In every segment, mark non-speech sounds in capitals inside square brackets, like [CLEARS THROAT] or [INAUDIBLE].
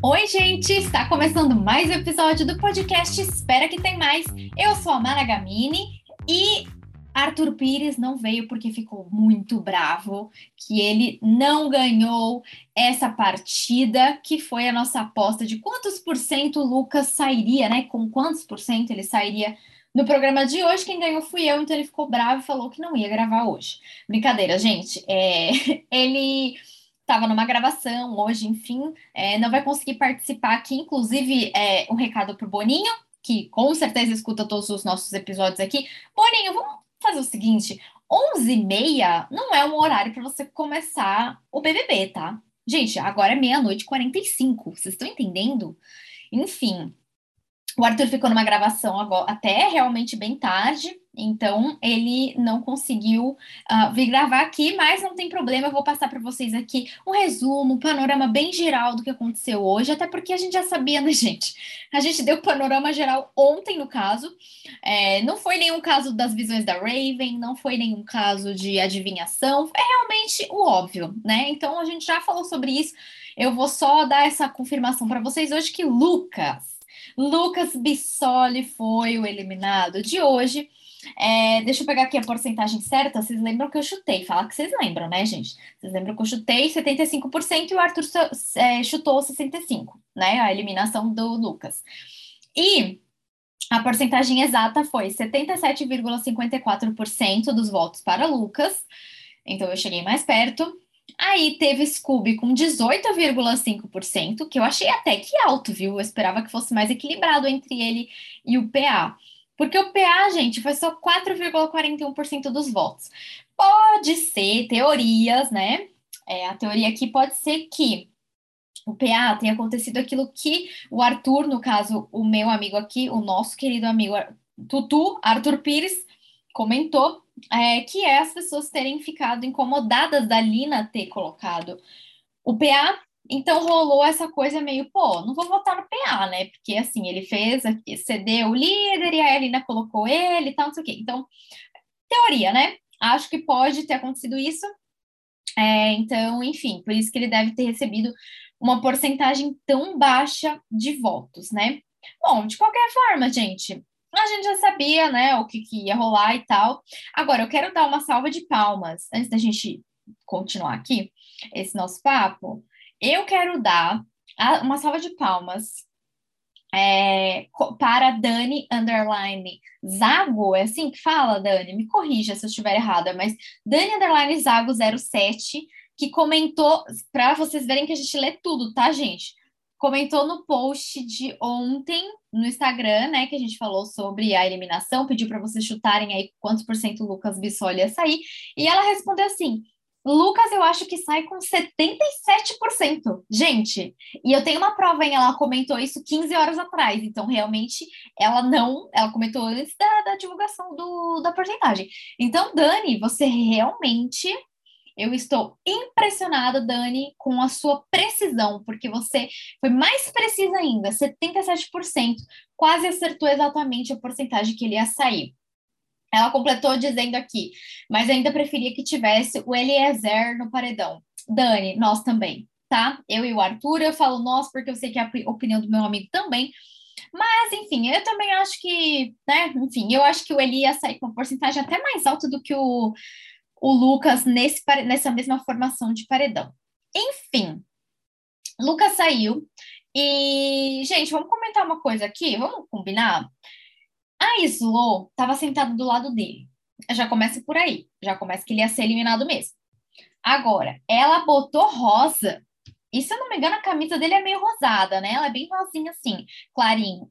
Oi, gente! Está começando mais um episódio do podcast Espera que tem mais. Eu sou a Mara Gamini e Arthur Pires não veio porque ficou muito bravo que ele não ganhou essa partida, que foi a nossa aposta de quantos por cento o Lucas sairia, né? Com quantos por cento ele sairia no programa de hoje. Quem ganhou fui eu, então ele ficou bravo e falou que não ia gravar hoje. Brincadeira, gente. É... [LAUGHS] ele estava numa gravação hoje, enfim, é, não vai conseguir participar aqui. Inclusive, é, um recado para o Boninho, que com certeza escuta todos os nossos episódios aqui. Boninho, vamos fazer o seguinte: 11h30 não é um horário para você começar o BBB, tá? Gente, agora é meia-noite e 45, vocês estão entendendo? Enfim, o Arthur ficou numa gravação agora, até realmente bem tarde, então ele não conseguiu uh, vir gravar aqui, mas não tem problema, eu vou passar para vocês aqui um resumo, um panorama bem geral do que aconteceu hoje, até porque a gente já sabia, né, [LAUGHS] gente? A gente deu panorama geral ontem, no caso. É, não foi nenhum caso das visões da Raven, não foi nenhum caso de adivinhação, é realmente o óbvio, né? Então a gente já falou sobre isso. Eu vou só dar essa confirmação para vocês hoje que Lucas Lucas Bissoli foi o eliminado de hoje. É, deixa eu pegar aqui a porcentagem certa. Vocês lembram que eu chutei? Fala que vocês lembram, né, gente? Vocês lembram que eu chutei 75% e o Arthur é, chutou 65%, né? A eliminação do Lucas. E a porcentagem exata foi 77,54% dos votos para Lucas. Então eu cheguei mais perto. Aí teve Scooby com 18,5%, que eu achei até que alto, viu? Eu esperava que fosse mais equilibrado entre ele e o PA. Porque o PA, gente, foi só 4,41% dos votos. Pode ser teorias, né? É, a teoria aqui pode ser que o PA tenha acontecido aquilo que o Arthur, no caso, o meu amigo aqui, o nosso querido amigo Tutu, Arthur Pires, comentou é, que é as pessoas terem ficado incomodadas da Lina ter colocado o PA. Então rolou essa coisa meio, pô, não vou votar no PA, né? Porque assim, ele fez, cedeu o líder e a Lina colocou ele e tal, não sei o quê. Então, teoria, né? Acho que pode ter acontecido isso. É, então, enfim, por isso que ele deve ter recebido uma porcentagem tão baixa de votos, né? Bom, de qualquer forma, gente, a gente já sabia, né, o que, que ia rolar e tal. Agora, eu quero dar uma salva de palmas, antes da gente continuar aqui, esse nosso papo, eu quero dar uma salva de palmas é, para Dani Underline Zago, é assim que fala, Dani? Me corrija se eu estiver errada, mas Dani Underline Zago 07, que comentou, para vocês verem que a gente lê tudo, tá, gente? Comentou no post de ontem no Instagram, né, que a gente falou sobre a eliminação, pediu para vocês chutarem aí quantos por cento Lucas Bissoli ia sair, e ela respondeu assim: Lucas, eu acho que sai com 77%. Gente, e eu tenho uma prova, hein? Ela comentou isso 15 horas atrás. Então, realmente, ela não. Ela comentou antes da, da divulgação do, da porcentagem. Então, Dani, você realmente eu estou impressionada, Dani, com a sua precisão, porque você foi mais precisa ainda, 77%, quase acertou exatamente a porcentagem que ele ia sair. Ela completou dizendo aqui, mas ainda preferia que tivesse o Eliezer no paredão. Dani, nós também, tá? Eu e o Arthur, eu falo nós porque eu sei que é a opinião do meu amigo também. Mas, enfim, eu também acho que, né? Enfim, eu acho que o Eli ia sair com uma porcentagem até mais alta do que o, o Lucas nesse, nessa mesma formação de paredão. Enfim, Lucas saiu. E, gente, vamos comentar uma coisa aqui? Vamos combinar? A Slo estava sentada do lado dele. Já começa por aí. Já começa que ele ia ser eliminado mesmo. Agora, ela botou rosa. E se eu não me engano, a camisa dele é meio rosada, né? Ela é bem rosinha assim, clarinho.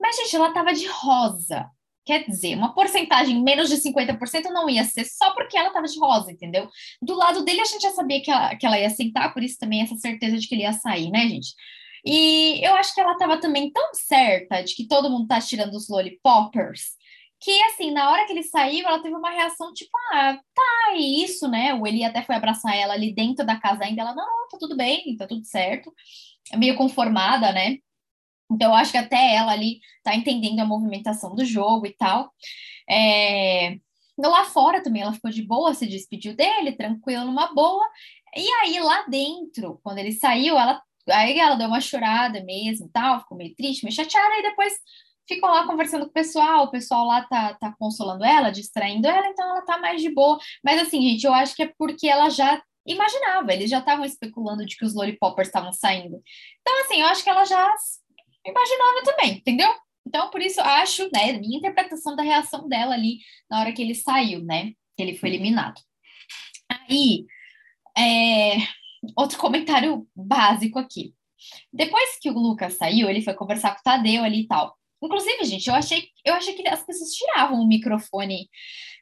Mas, gente, ela tava de rosa. Quer dizer, uma porcentagem menos de 50% não ia ser só porque ela estava de rosa, entendeu? Do lado dele a gente já sabia que ela, que ela ia sentar, por isso também essa certeza de que ele ia sair, né, gente? E eu acho que ela estava também tão certa de que todo mundo tá tirando os lollipoppers, que assim, na hora que ele saiu, ela teve uma reação tipo, ah, tá, é isso, né? O Eli até foi abraçar ela ali dentro da casa ainda, ela, não, tá tudo bem, tá tudo certo. Meio conformada, né? Então, eu acho que até ela ali tá entendendo a movimentação do jogo e tal. É... Lá fora também ela ficou de boa, se despediu dele, tranquilo, numa boa. E aí, lá dentro, quando ele saiu, ela, aí ela deu uma chorada mesmo, tal, ficou meio triste, meio chateada, e depois ficou lá conversando com o pessoal, o pessoal lá tá, tá consolando ela, distraindo ela, então ela tá mais de boa. Mas assim, gente, eu acho que é porque ela já imaginava, eles já estavam especulando de que os lollipoppers estavam saindo. Então, assim, eu acho que ela já imaginava também, entendeu? Então, por isso, acho, né, minha interpretação da reação dela ali na hora que ele saiu, né, que ele foi eliminado. Aí, é, outro comentário básico aqui. Depois que o Lucas saiu, ele foi conversar com o Tadeu ali e tal. Inclusive, gente, eu achei, eu achei que as pessoas tiravam o microfone,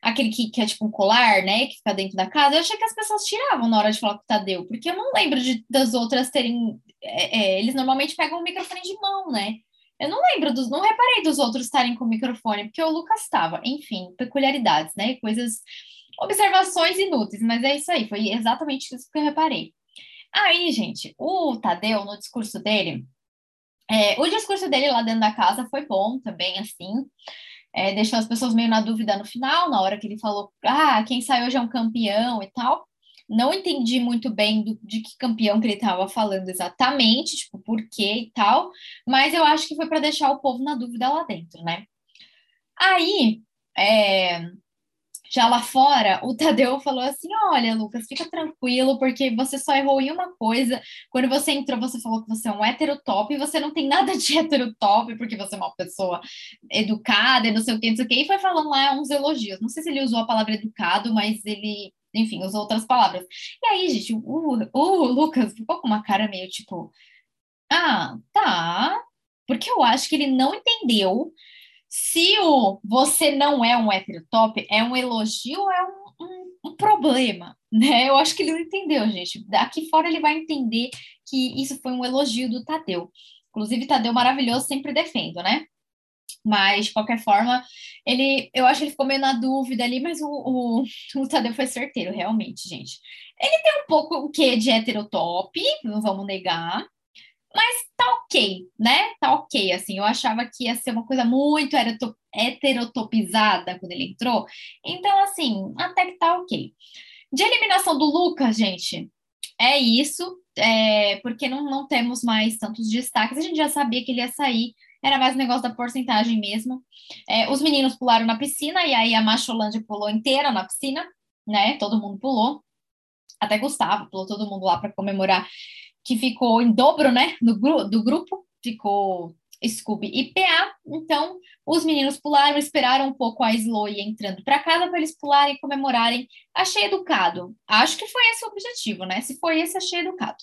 aquele que, que é tipo um colar, né? Que fica dentro da casa. Eu achei que as pessoas tiravam na hora de falar com o Tadeu, porque eu não lembro de, das outras terem. É, é, eles normalmente pegam o microfone de mão, né? Eu não lembro dos. Não reparei dos outros estarem com o microfone, porque o Lucas estava. Enfim, peculiaridades, né? Coisas. Observações inúteis, mas é isso aí, foi exatamente isso que eu reparei. Aí, gente, o Tadeu, no discurso dele, é, o discurso dele lá dentro da casa foi bom também, assim. É, deixou as pessoas meio na dúvida no final, na hora que ele falou, ah, quem sai hoje é um campeão e tal. Não entendi muito bem do, de que campeão que ele estava falando exatamente, tipo, por quê e tal, mas eu acho que foi para deixar o povo na dúvida lá dentro, né? Aí, é, já lá fora, o Tadeu falou assim: Olha, Lucas, fica tranquilo, porque você só errou em uma coisa. Quando você entrou, você falou que você é um hétero top, e você não tem nada de [LAUGHS] hétero top, porque você é uma pessoa educada e não sei o que, não sei o que, e foi falando lá uns elogios. Não sei se ele usou a palavra educado, mas ele, enfim, usou outras palavras. E aí, gente, o, o Lucas ficou com uma cara meio tipo: Ah, tá. Porque eu acho que ele não entendeu se o você não é um hétero top, é um elogio ou é um, um, um, problema, né? Eu acho que ele não entendeu, gente. Daqui fora ele vai entender que isso foi um elogio do Tadeu. Inclusive, Tadeu maravilhoso, sempre defendo, né? Mas, de qualquer forma, ele, eu acho que ele ficou meio na dúvida ali, mas o, o, [LAUGHS] o Tadeu foi certeiro, realmente, gente. Ele tem um pouco o que de heterotop, não vamos negar, mas tá ok, né? Tá ok, assim. Eu achava que ia ser uma coisa muito heterotopizada quando ele entrou. Então, assim, até que tá ok. De eliminação do Lucas, gente, é isso. É, porque não, não temos mais tantos destaques. A gente já sabia que ele ia sair. Era mais o negócio da porcentagem mesmo. É, os meninos pularam na piscina, e aí a Macholândia pulou inteira na piscina, né? Todo mundo pulou. Até Gustavo pulou todo mundo lá para comemorar que ficou em dobro, né, no do grupo, ficou Scooby e PA. Então, os meninos pularam, esperaram um pouco a Sloy entrando para casa para eles pularem e comemorarem. Achei educado. Acho que foi esse o objetivo, né? Se foi esse, achei educado.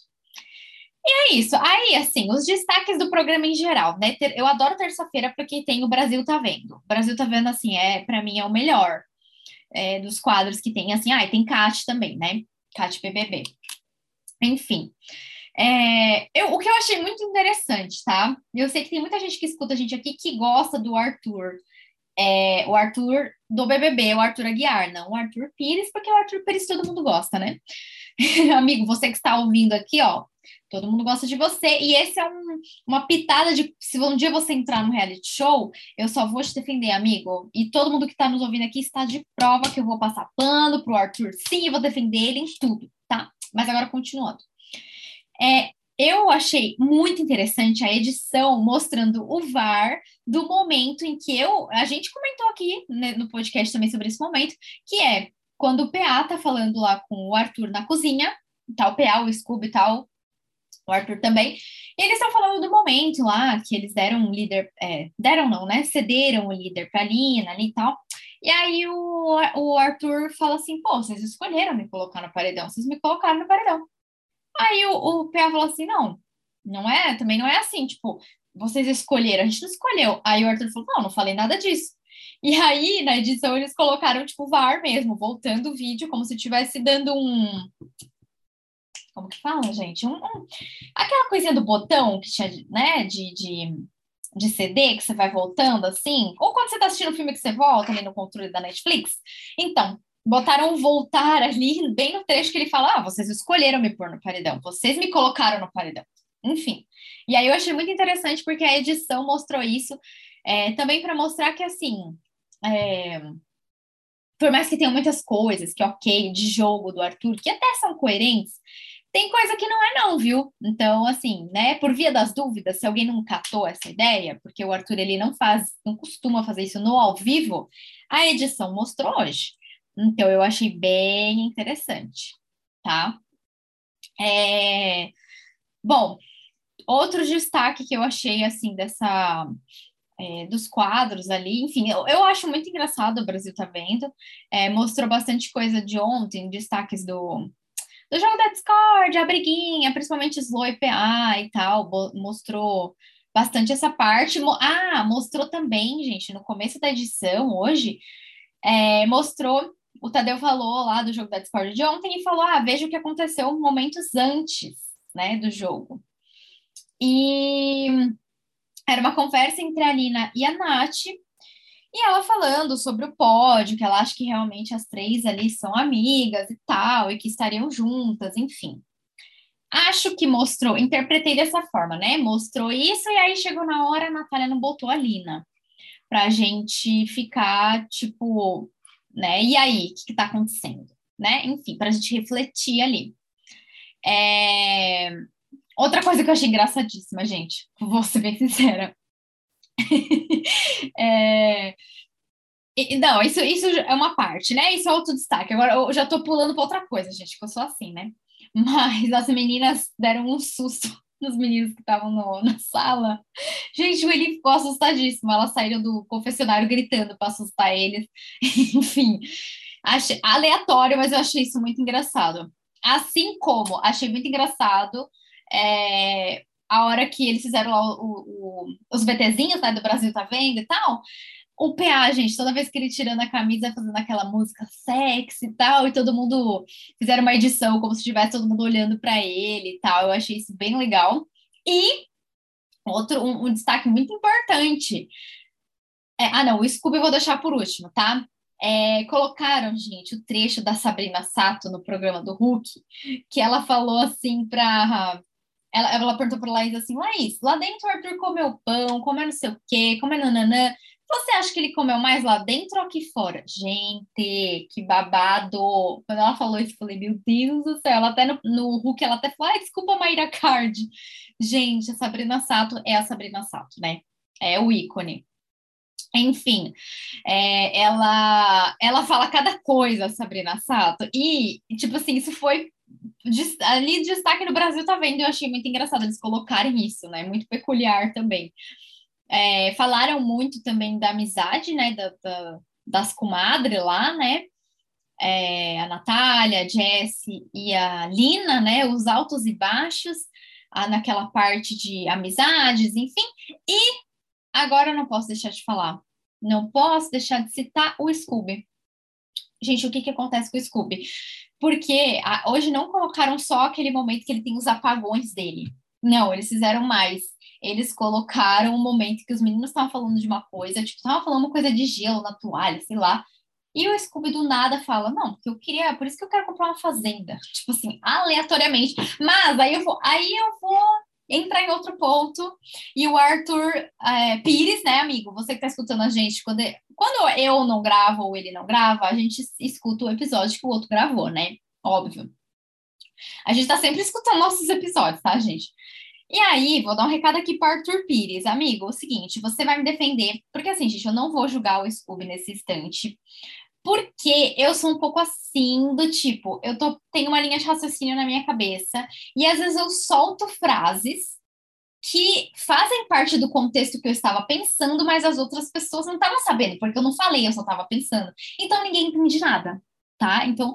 E é isso. Aí, assim, os destaques do programa em geral, né? Eu adoro terça-feira porque tem o Brasil tá vendo. O Brasil tá vendo, assim, é para mim é o melhor é, dos quadros que tem. Assim, ah, e tem Cat também, né? Cat BBB. Enfim. É, eu, o que eu achei muito interessante, tá? Eu sei que tem muita gente que escuta a gente aqui que gosta do Arthur. É, o Arthur do BBB, o Arthur Aguiar, não o Arthur Pires, porque o Arthur Pires todo mundo gosta, né? [LAUGHS] Amigo, você que está ouvindo aqui, ó, todo mundo gosta de você. E esse é um, uma pitada de se um dia você entrar no reality show, eu só vou te defender, amigo. E todo mundo que está nos ouvindo aqui está de prova que eu vou passar pano pro Arthur, sim, eu vou defender ele em tudo, tá? Mas agora continuando. É, eu achei muito interessante a edição mostrando o VAR do momento em que eu. A gente comentou aqui né, no podcast também sobre esse momento, que é quando o PA tá falando lá com o Arthur na cozinha, tal tá PA, o Scooby e tal, o Arthur também. Eles estão falando do momento lá que eles deram um líder, é, deram não, né? Cederam o líder pra Lina ali e tal. E aí o, o Arthur fala assim: pô, vocês escolheram me colocar no paredão, vocês me colocaram no paredão. Aí o, o PA falou assim: não, não é, também não é assim, tipo, vocês escolheram, a gente não escolheu. Aí o Arthur falou: não, não falei nada disso. E aí, na edição, eles colocaram, tipo, VAR mesmo, voltando o vídeo, como se estivesse dando um. Como que fala, gente? Um, um... Aquela coisinha do botão que tinha, né, de, de, de CD, que você vai voltando assim. Ou quando você tá assistindo um filme que você volta ali no controle da Netflix. Então, botaram voltar ali, bem no trecho que ele fala: Ah, vocês escolheram me pôr no paredão, vocês me colocaram no paredão. Enfim. E aí eu achei muito interessante porque a edição mostrou isso, é, também para mostrar que, assim, é, por mais que tenha muitas coisas que, ok, de jogo do Arthur, que até são coerentes, Tem coisa que não é não, viu? Então, assim, né, por via das dúvidas, se alguém não catou essa ideia, porque o Arthur ele não faz, não costuma fazer isso no ao vivo, a edição mostrou hoje. Então, eu achei bem interessante, tá? É... Bom, outro destaque que eu achei, assim, dessa... É, dos quadros ali, enfim, eu, eu acho muito engraçado o Brasil tá vendo, é, mostrou bastante coisa de ontem, destaques do, do jogo da Discord, a briguinha, principalmente Slow e PA e tal, mostrou bastante essa parte. Ah, mostrou também, gente, no começo da edição, hoje, é, mostrou o Tadeu falou lá do jogo da Discord de ontem e falou: ah, veja o que aconteceu momentos antes né, do jogo. E era uma conversa entre a Nina e a Nath, e ela falando sobre o pódio, que ela acha que realmente as três ali são amigas e tal, e que estariam juntas, enfim. Acho que mostrou, interpretei dessa forma, né? Mostrou isso, e aí chegou na hora, a Natália não botou a Lina, pra gente ficar, tipo, né? E aí, o que está acontecendo? Né? Enfim, para a gente refletir ali. É... Outra coisa que eu achei engraçadíssima, gente, vou ser bem sincera. [LAUGHS] é... Não, isso, isso é uma parte, né? Isso é outro destaque. Agora eu já tô pulando para outra coisa, gente, que eu sou assim, né? Mas as meninas deram um susto [LAUGHS] nos meninos que estavam na sala. Gente, o Eli ficou assustadíssimo. Elas saíram do confessionário gritando para assustar eles. [LAUGHS] Enfim, achei aleatório, mas eu achei isso muito engraçado. Assim como achei muito engraçado é, a hora que eles fizeram lá o, o, os VTzinhos né, do Brasil Tá Vendo e tal o PA, gente, toda vez que ele tirando a camisa, fazendo aquela música sexy e tal, e todo mundo fizeram uma edição como se tivesse todo mundo olhando para ele e tal. Eu achei isso bem legal. E outro um, um destaque muito importante. É, ah, não, o Scooby eu vou deixar por último, tá? É, colocaram, gente, o trecho da Sabrina Sato no programa do Hulk, que ela falou assim para ela, ela perguntou para Laís assim, Laís, lá dentro o Arthur comeu pão, comeu não sei o quê, comeu nananã. Você acha que ele comeu mais lá dentro ou aqui fora? Gente, que babado! Quando ela falou isso, eu falei, meu Deus do céu. Ela até no, no Hulk, ela até falou, desculpa, Maíra Card. Gente, a Sabrina Sato é a Sabrina Sato, né? É o ícone. Enfim, é, ela, ela fala cada coisa, Sabrina Sato. E, tipo assim, isso foi ali destaque no Brasil, tá vendo? Eu achei muito engraçado eles colocarem isso, né? Muito peculiar também. É, falaram muito também da amizade, né, da, da, das comadres lá, né, é, a Natália, a Jessie e a Lina, né, os altos e baixos, naquela parte de amizades, enfim, e agora eu não posso deixar de falar, não posso deixar de citar o Scooby. Gente, o que, que acontece com o Scooby? Porque a, hoje não colocaram só aquele momento que ele tem os apagões dele. Não, eles fizeram mais eles colocaram um momento que os meninos estavam falando de uma coisa, tipo, estavam falando uma coisa de gelo na toalha, sei lá. E o Scooby do nada fala: Não, porque eu queria, por isso que eu quero comprar uma fazenda. Tipo assim, aleatoriamente. Mas aí eu vou, aí eu vou entrar em outro ponto. E o Arthur é, Pires, né, amigo? Você que tá escutando a gente, quando, quando eu não gravo ou ele não grava, a gente escuta o episódio que o outro gravou, né? Óbvio. A gente tá sempre escutando nossos episódios, tá, gente? E aí, vou dar um recado aqui para Arthur Pires. Amigo, é o seguinte, você vai me defender, porque assim, gente, eu não vou julgar o Scooby nesse instante, porque eu sou um pouco assim, do tipo, eu tô, tenho uma linha de raciocínio na minha cabeça, e às vezes eu solto frases que fazem parte do contexto que eu estava pensando, mas as outras pessoas não estavam sabendo, porque eu não falei, eu só estava pensando. Então ninguém entende nada, tá? Então,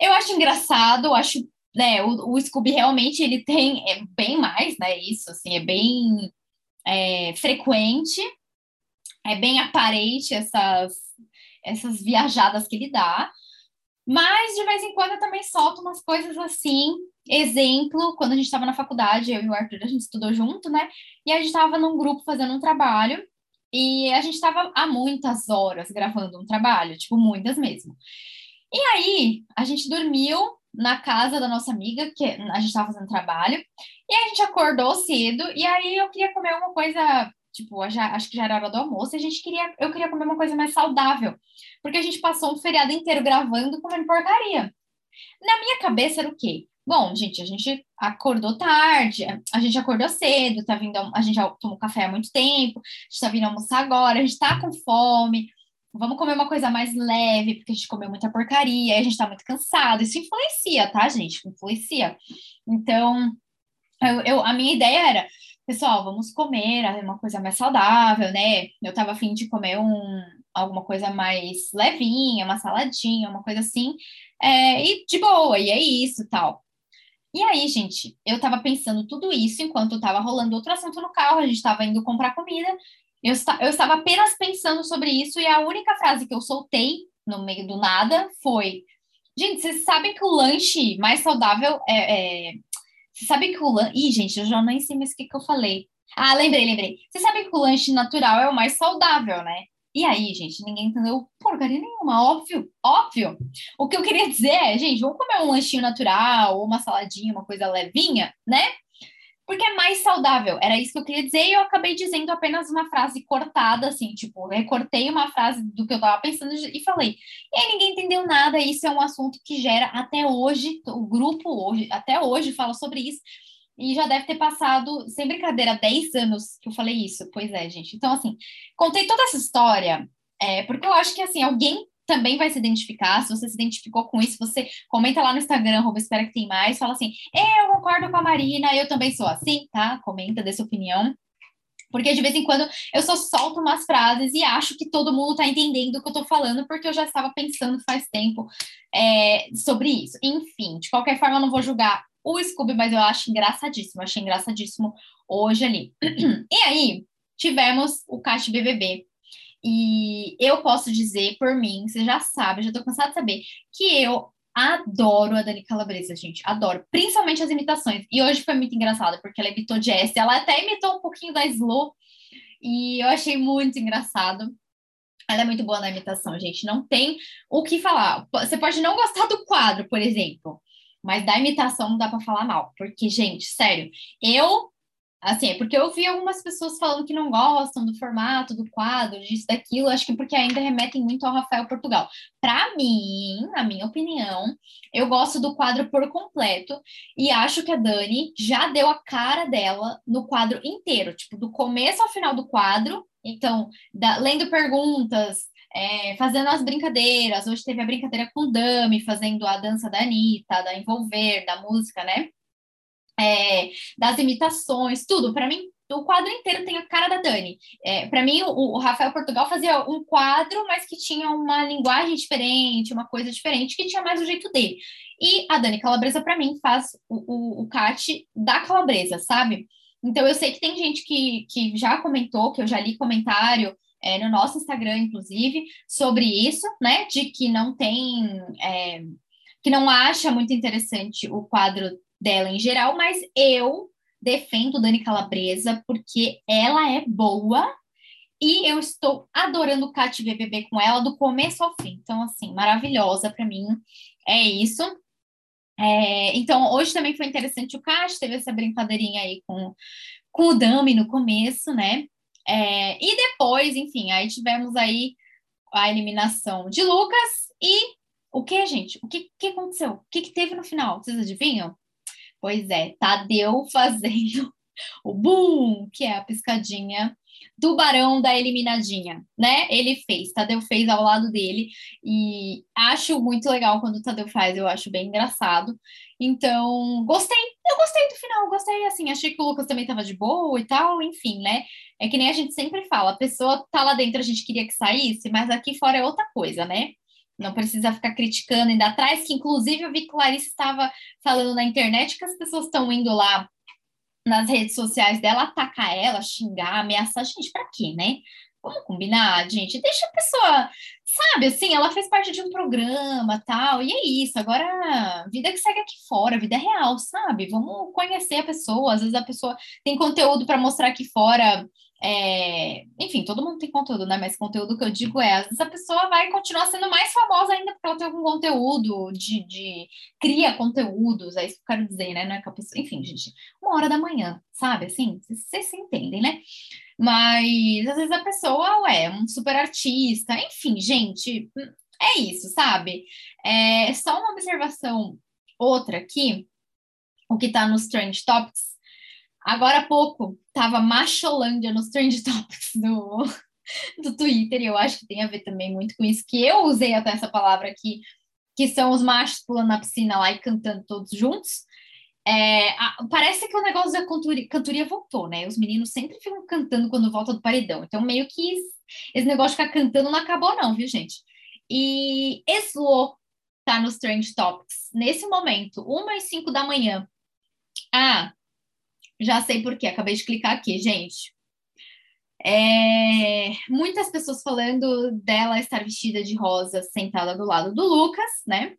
eu acho engraçado, eu acho né, o, o Scooby realmente ele tem é bem mais, né, isso, assim, é bem é, frequente, é bem aparente essas, essas viajadas que ele dá, mas de vez em quando eu também solto umas coisas assim, exemplo, quando a gente estava na faculdade, eu e o Arthur, a gente estudou junto, né, e a gente estava num grupo fazendo um trabalho, e a gente estava há muitas horas gravando um trabalho, tipo, muitas mesmo. E aí, a gente dormiu na casa da nossa amiga, que a gente estava fazendo trabalho, e a gente acordou cedo, e aí eu queria comer uma coisa, tipo, já, acho que já era hora do almoço, e a gente queria, eu queria comer uma coisa mais saudável, porque a gente passou um feriado inteiro gravando comendo porcaria. Na minha cabeça era o quê? Bom, gente, a gente acordou tarde, a gente acordou cedo, tá vindo, a gente já tomou café há muito tempo, a gente tá vindo almoçar agora, a gente tá com fome, vamos comer uma coisa mais leve, porque a gente comeu muita porcaria, a gente tá muito cansado, isso influencia, tá, gente? Influencia. Então, eu, eu a minha ideia era, pessoal, vamos comer uma coisa mais saudável, né? Eu tava afim de comer um, alguma coisa mais levinha, uma saladinha, uma coisa assim, é, e de boa, e é isso, tal. E aí, gente, eu tava pensando tudo isso enquanto tava rolando outro assunto no carro, a gente tava indo comprar comida, eu, eu estava apenas pensando sobre isso, e a única frase que eu soltei no meio do nada foi: Gente, vocês sabem que o lanche mais saudável é. é... Vocês sabem que o lanche. Ih, gente, eu já nem sei mais o que, que eu falei. Ah, lembrei, lembrei. Vocês sabem que o lanche natural é o mais saudável, né? E aí, gente, ninguém entendeu porcaria nenhuma, óbvio, óbvio. O que eu queria dizer é, gente, vamos comer um lanchinho natural, ou uma saladinha, uma coisa levinha, né? Porque é mais saudável. Era isso que eu queria dizer, e eu acabei dizendo apenas uma frase cortada, assim, tipo, recortei uma frase do que eu tava pensando e falei. E aí ninguém entendeu nada, isso é um assunto que gera até hoje, o grupo hoje, até hoje fala sobre isso. E já deve ter passado, sem brincadeira, 10 anos que eu falei isso. Pois é, gente. Então, assim, contei toda essa história, é, porque eu acho que, assim, alguém também vai se identificar. Se você se identificou com isso, você comenta lá no Instagram, arroba espera que tem mais, fala assim, eu concordo com a Marina, eu também sou assim, tá? Comenta dessa opinião. Porque de vez em quando eu só solto umas frases e acho que todo mundo está entendendo o que eu estou falando, porque eu já estava pensando faz tempo é, sobre isso. Enfim, de qualquer forma, eu não vou julgar o Scooby, mas eu acho engraçadíssimo, achei engraçadíssimo hoje ali. [CLEARS THROAT] E aí, tivemos o Caixa BBB. E eu posso dizer por mim, você já sabe, já tô cansada de saber, que eu adoro a Dani Calabresa, gente, adoro, principalmente as imitações. E hoje foi muito engraçado, porque ela imitou Jess, ela até imitou um pouquinho da Slow, e eu achei muito engraçado. Ela é muito boa na imitação, gente, não tem o que falar. Você pode não gostar do quadro, por exemplo, mas da imitação não dá para falar mal, porque, gente, sério, eu Assim, é porque eu vi algumas pessoas falando que não gostam do formato, do quadro, disso, daquilo, acho que porque ainda remetem muito ao Rafael Portugal. Para mim, na minha opinião, eu gosto do quadro por completo e acho que a Dani já deu a cara dela no quadro inteiro, tipo, do começo ao final do quadro. Então, da, lendo perguntas, é, fazendo as brincadeiras. Hoje teve a brincadeira com o Dami, fazendo a dança da Anitta, da Envolver, da música, né? É, das imitações, tudo. Para mim, o quadro inteiro tem a cara da Dani. É, para mim, o, o, Rafael Portugal fazia um quadro, mas que tinha uma linguagem diferente, uma coisa diferente, que tinha mais o jeito dele. E a Dani Calabresa, para mim, faz o, o, o Cat da Calabresa, sabe? Então, eu sei que tem gente que, que já comentou, que eu já li comentário é, no nosso Instagram, inclusive, sobre isso, né? De que não tem. É, que não acha muito interessante o quadro dela em geral, mas eu defendo Dani Calabresa porque ela é boa e eu estou adorando o Cat BBB com ela do começo ao fim. Então, assim, maravilhosa para mim. É isso. É, então, hoje também foi interessante o Cat, teve essa brincadeirinha aí com, com o Dami no começo, né? É, e depois, enfim, aí tivemos aí a eliminação de Lucas e o que, gente? O que, que aconteceu? O que, que teve no final? Vocês adivinham? Pois é, Tadeu [LAUGHS] fazendo o boom, que é a piscadinha do Barão da Eliminadinha, né? Ele fez, Tadeu fez ao lado dele e acho muito legal quando o Tadeu faz, eu acho bem engraçado. Então, gostei, eu gostei do final, gostei assim, achei que o Lucas também tava de boa e tal, enfim, né? É que nem a gente sempre fala, a pessoa tá lá dentro, a gente queria que saísse, mas aqui fora é outra coisa, né? Não precisa ficar criticando ainda atrás, que inclusive eu vi que Clarice estava falando na internet que as pessoas estão indo lá nas redes sociais dela atacar ela, xingar, ameaçar. Gente, para quê, né? Vamos combinar, gente? Deixa a pessoa, sabe, assim, ela fez parte de um programa, tal, e é isso. Agora, vida que segue aqui fora, vida real, sabe? Vamos conhecer a pessoa. Às vezes a pessoa tem conteúdo para mostrar aqui fora é, enfim, todo mundo tem conteúdo, né? Mas conteúdo que eu digo é, às vezes a pessoa vai continuar sendo mais famosa ainda porque ela tem algum conteúdo de, de cria conteúdos, é isso que eu quero dizer, né? Não é que a pessoa, enfim, gente, uma hora da manhã, sabe? Assim, vocês se entendem, né? Mas às vezes a pessoa, ué, é um super artista, enfim, gente, é isso, sabe? É só uma observação outra aqui o que tá nos Trend Topics. Agora há pouco tava Macholândia nos Trend Topics do, [LAUGHS] do Twitter, e eu acho que tem a ver também muito com isso, que eu usei até essa palavra aqui, que são os machos pulando na piscina lá e cantando todos juntos. É, a, parece que o negócio da cantoria, cantoria, voltou, né? Os meninos sempre ficam cantando quando volta do paredão. Então, meio que esse negócio de ficar cantando não acabou, não, viu, gente? E Slow tá nos Trend Topics. Nesse momento, 1 e 5 da manhã. Ah, já sei por quê. Acabei de clicar aqui, gente. É, muitas pessoas falando dela estar vestida de rosa sentada do lado do Lucas, né?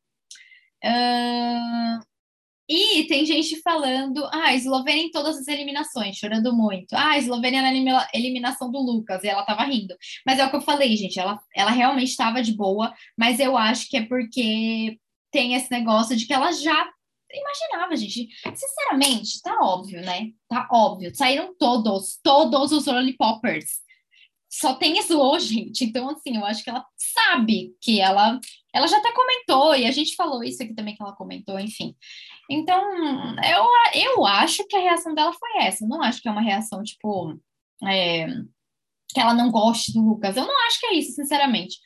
Uh, e tem gente falando, ah, Eslovênia em todas as eliminações, chorando muito. Ah, Eslovênia na eliminação do Lucas, e ela tava rindo. Mas é o que eu falei, gente, ela, ela realmente estava de boa, mas eu acho que é porque tem esse negócio de que ela já imaginava, gente. Sinceramente, tá óbvio, né? Tá óbvio. Saíram todos, todos os lollipoppers só tem slow, gente. Então, assim, eu acho que ela sabe que ela. Ela já até comentou, e a gente falou isso aqui também que ela comentou, enfim. Então, eu, eu acho que a reação dela foi essa. Eu não acho que é uma reação, tipo, é, que ela não goste do Lucas. Eu não acho que é isso, sinceramente.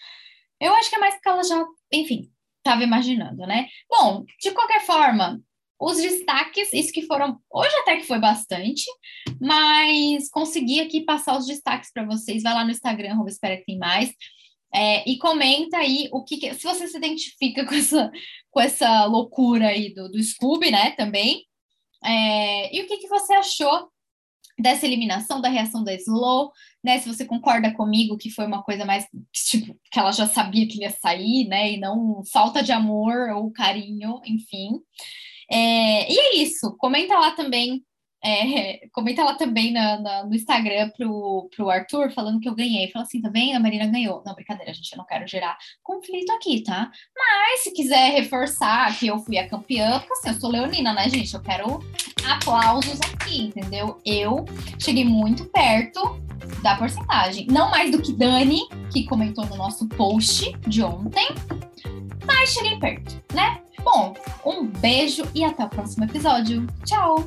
Eu acho que é mais porque ela já, enfim, estava imaginando, né? Bom, de qualquer forma, os destaques, isso que foram, hoje até que foi bastante, mas consegui aqui passar os destaques para vocês. Vai lá no Instagram, Roma Espera que tem mais. É, e comenta aí o que, que, se você se identifica [LAUGHS] com essa, com essa loucura aí do, do Scooby, né, também. É, e o que, que você achou dessa eliminação, da reação da Slow, né? Se você concorda comigo que foi uma coisa mais, tipo, que ela já sabia que ia sair, né? E não falta de amor ou carinho, enfim. É, e é isso. Comenta lá também. É, comenta lá também na, na, no Instagram pro, pro Arthur falando que eu ganhei. Fala assim, tá vendo? A Marina ganhou. Não, brincadeira, gente, eu não quero gerar conflito aqui, tá? Mas se quiser reforçar que eu fui a campeã, porque assim, eu sou leonina, né, gente? Eu quero aplausos aqui, entendeu? Eu cheguei muito perto da porcentagem. Não mais do que Dani, que comentou no nosso post de ontem, mas cheguei perto, né? Bom, um beijo e até o próximo episódio. Tchau!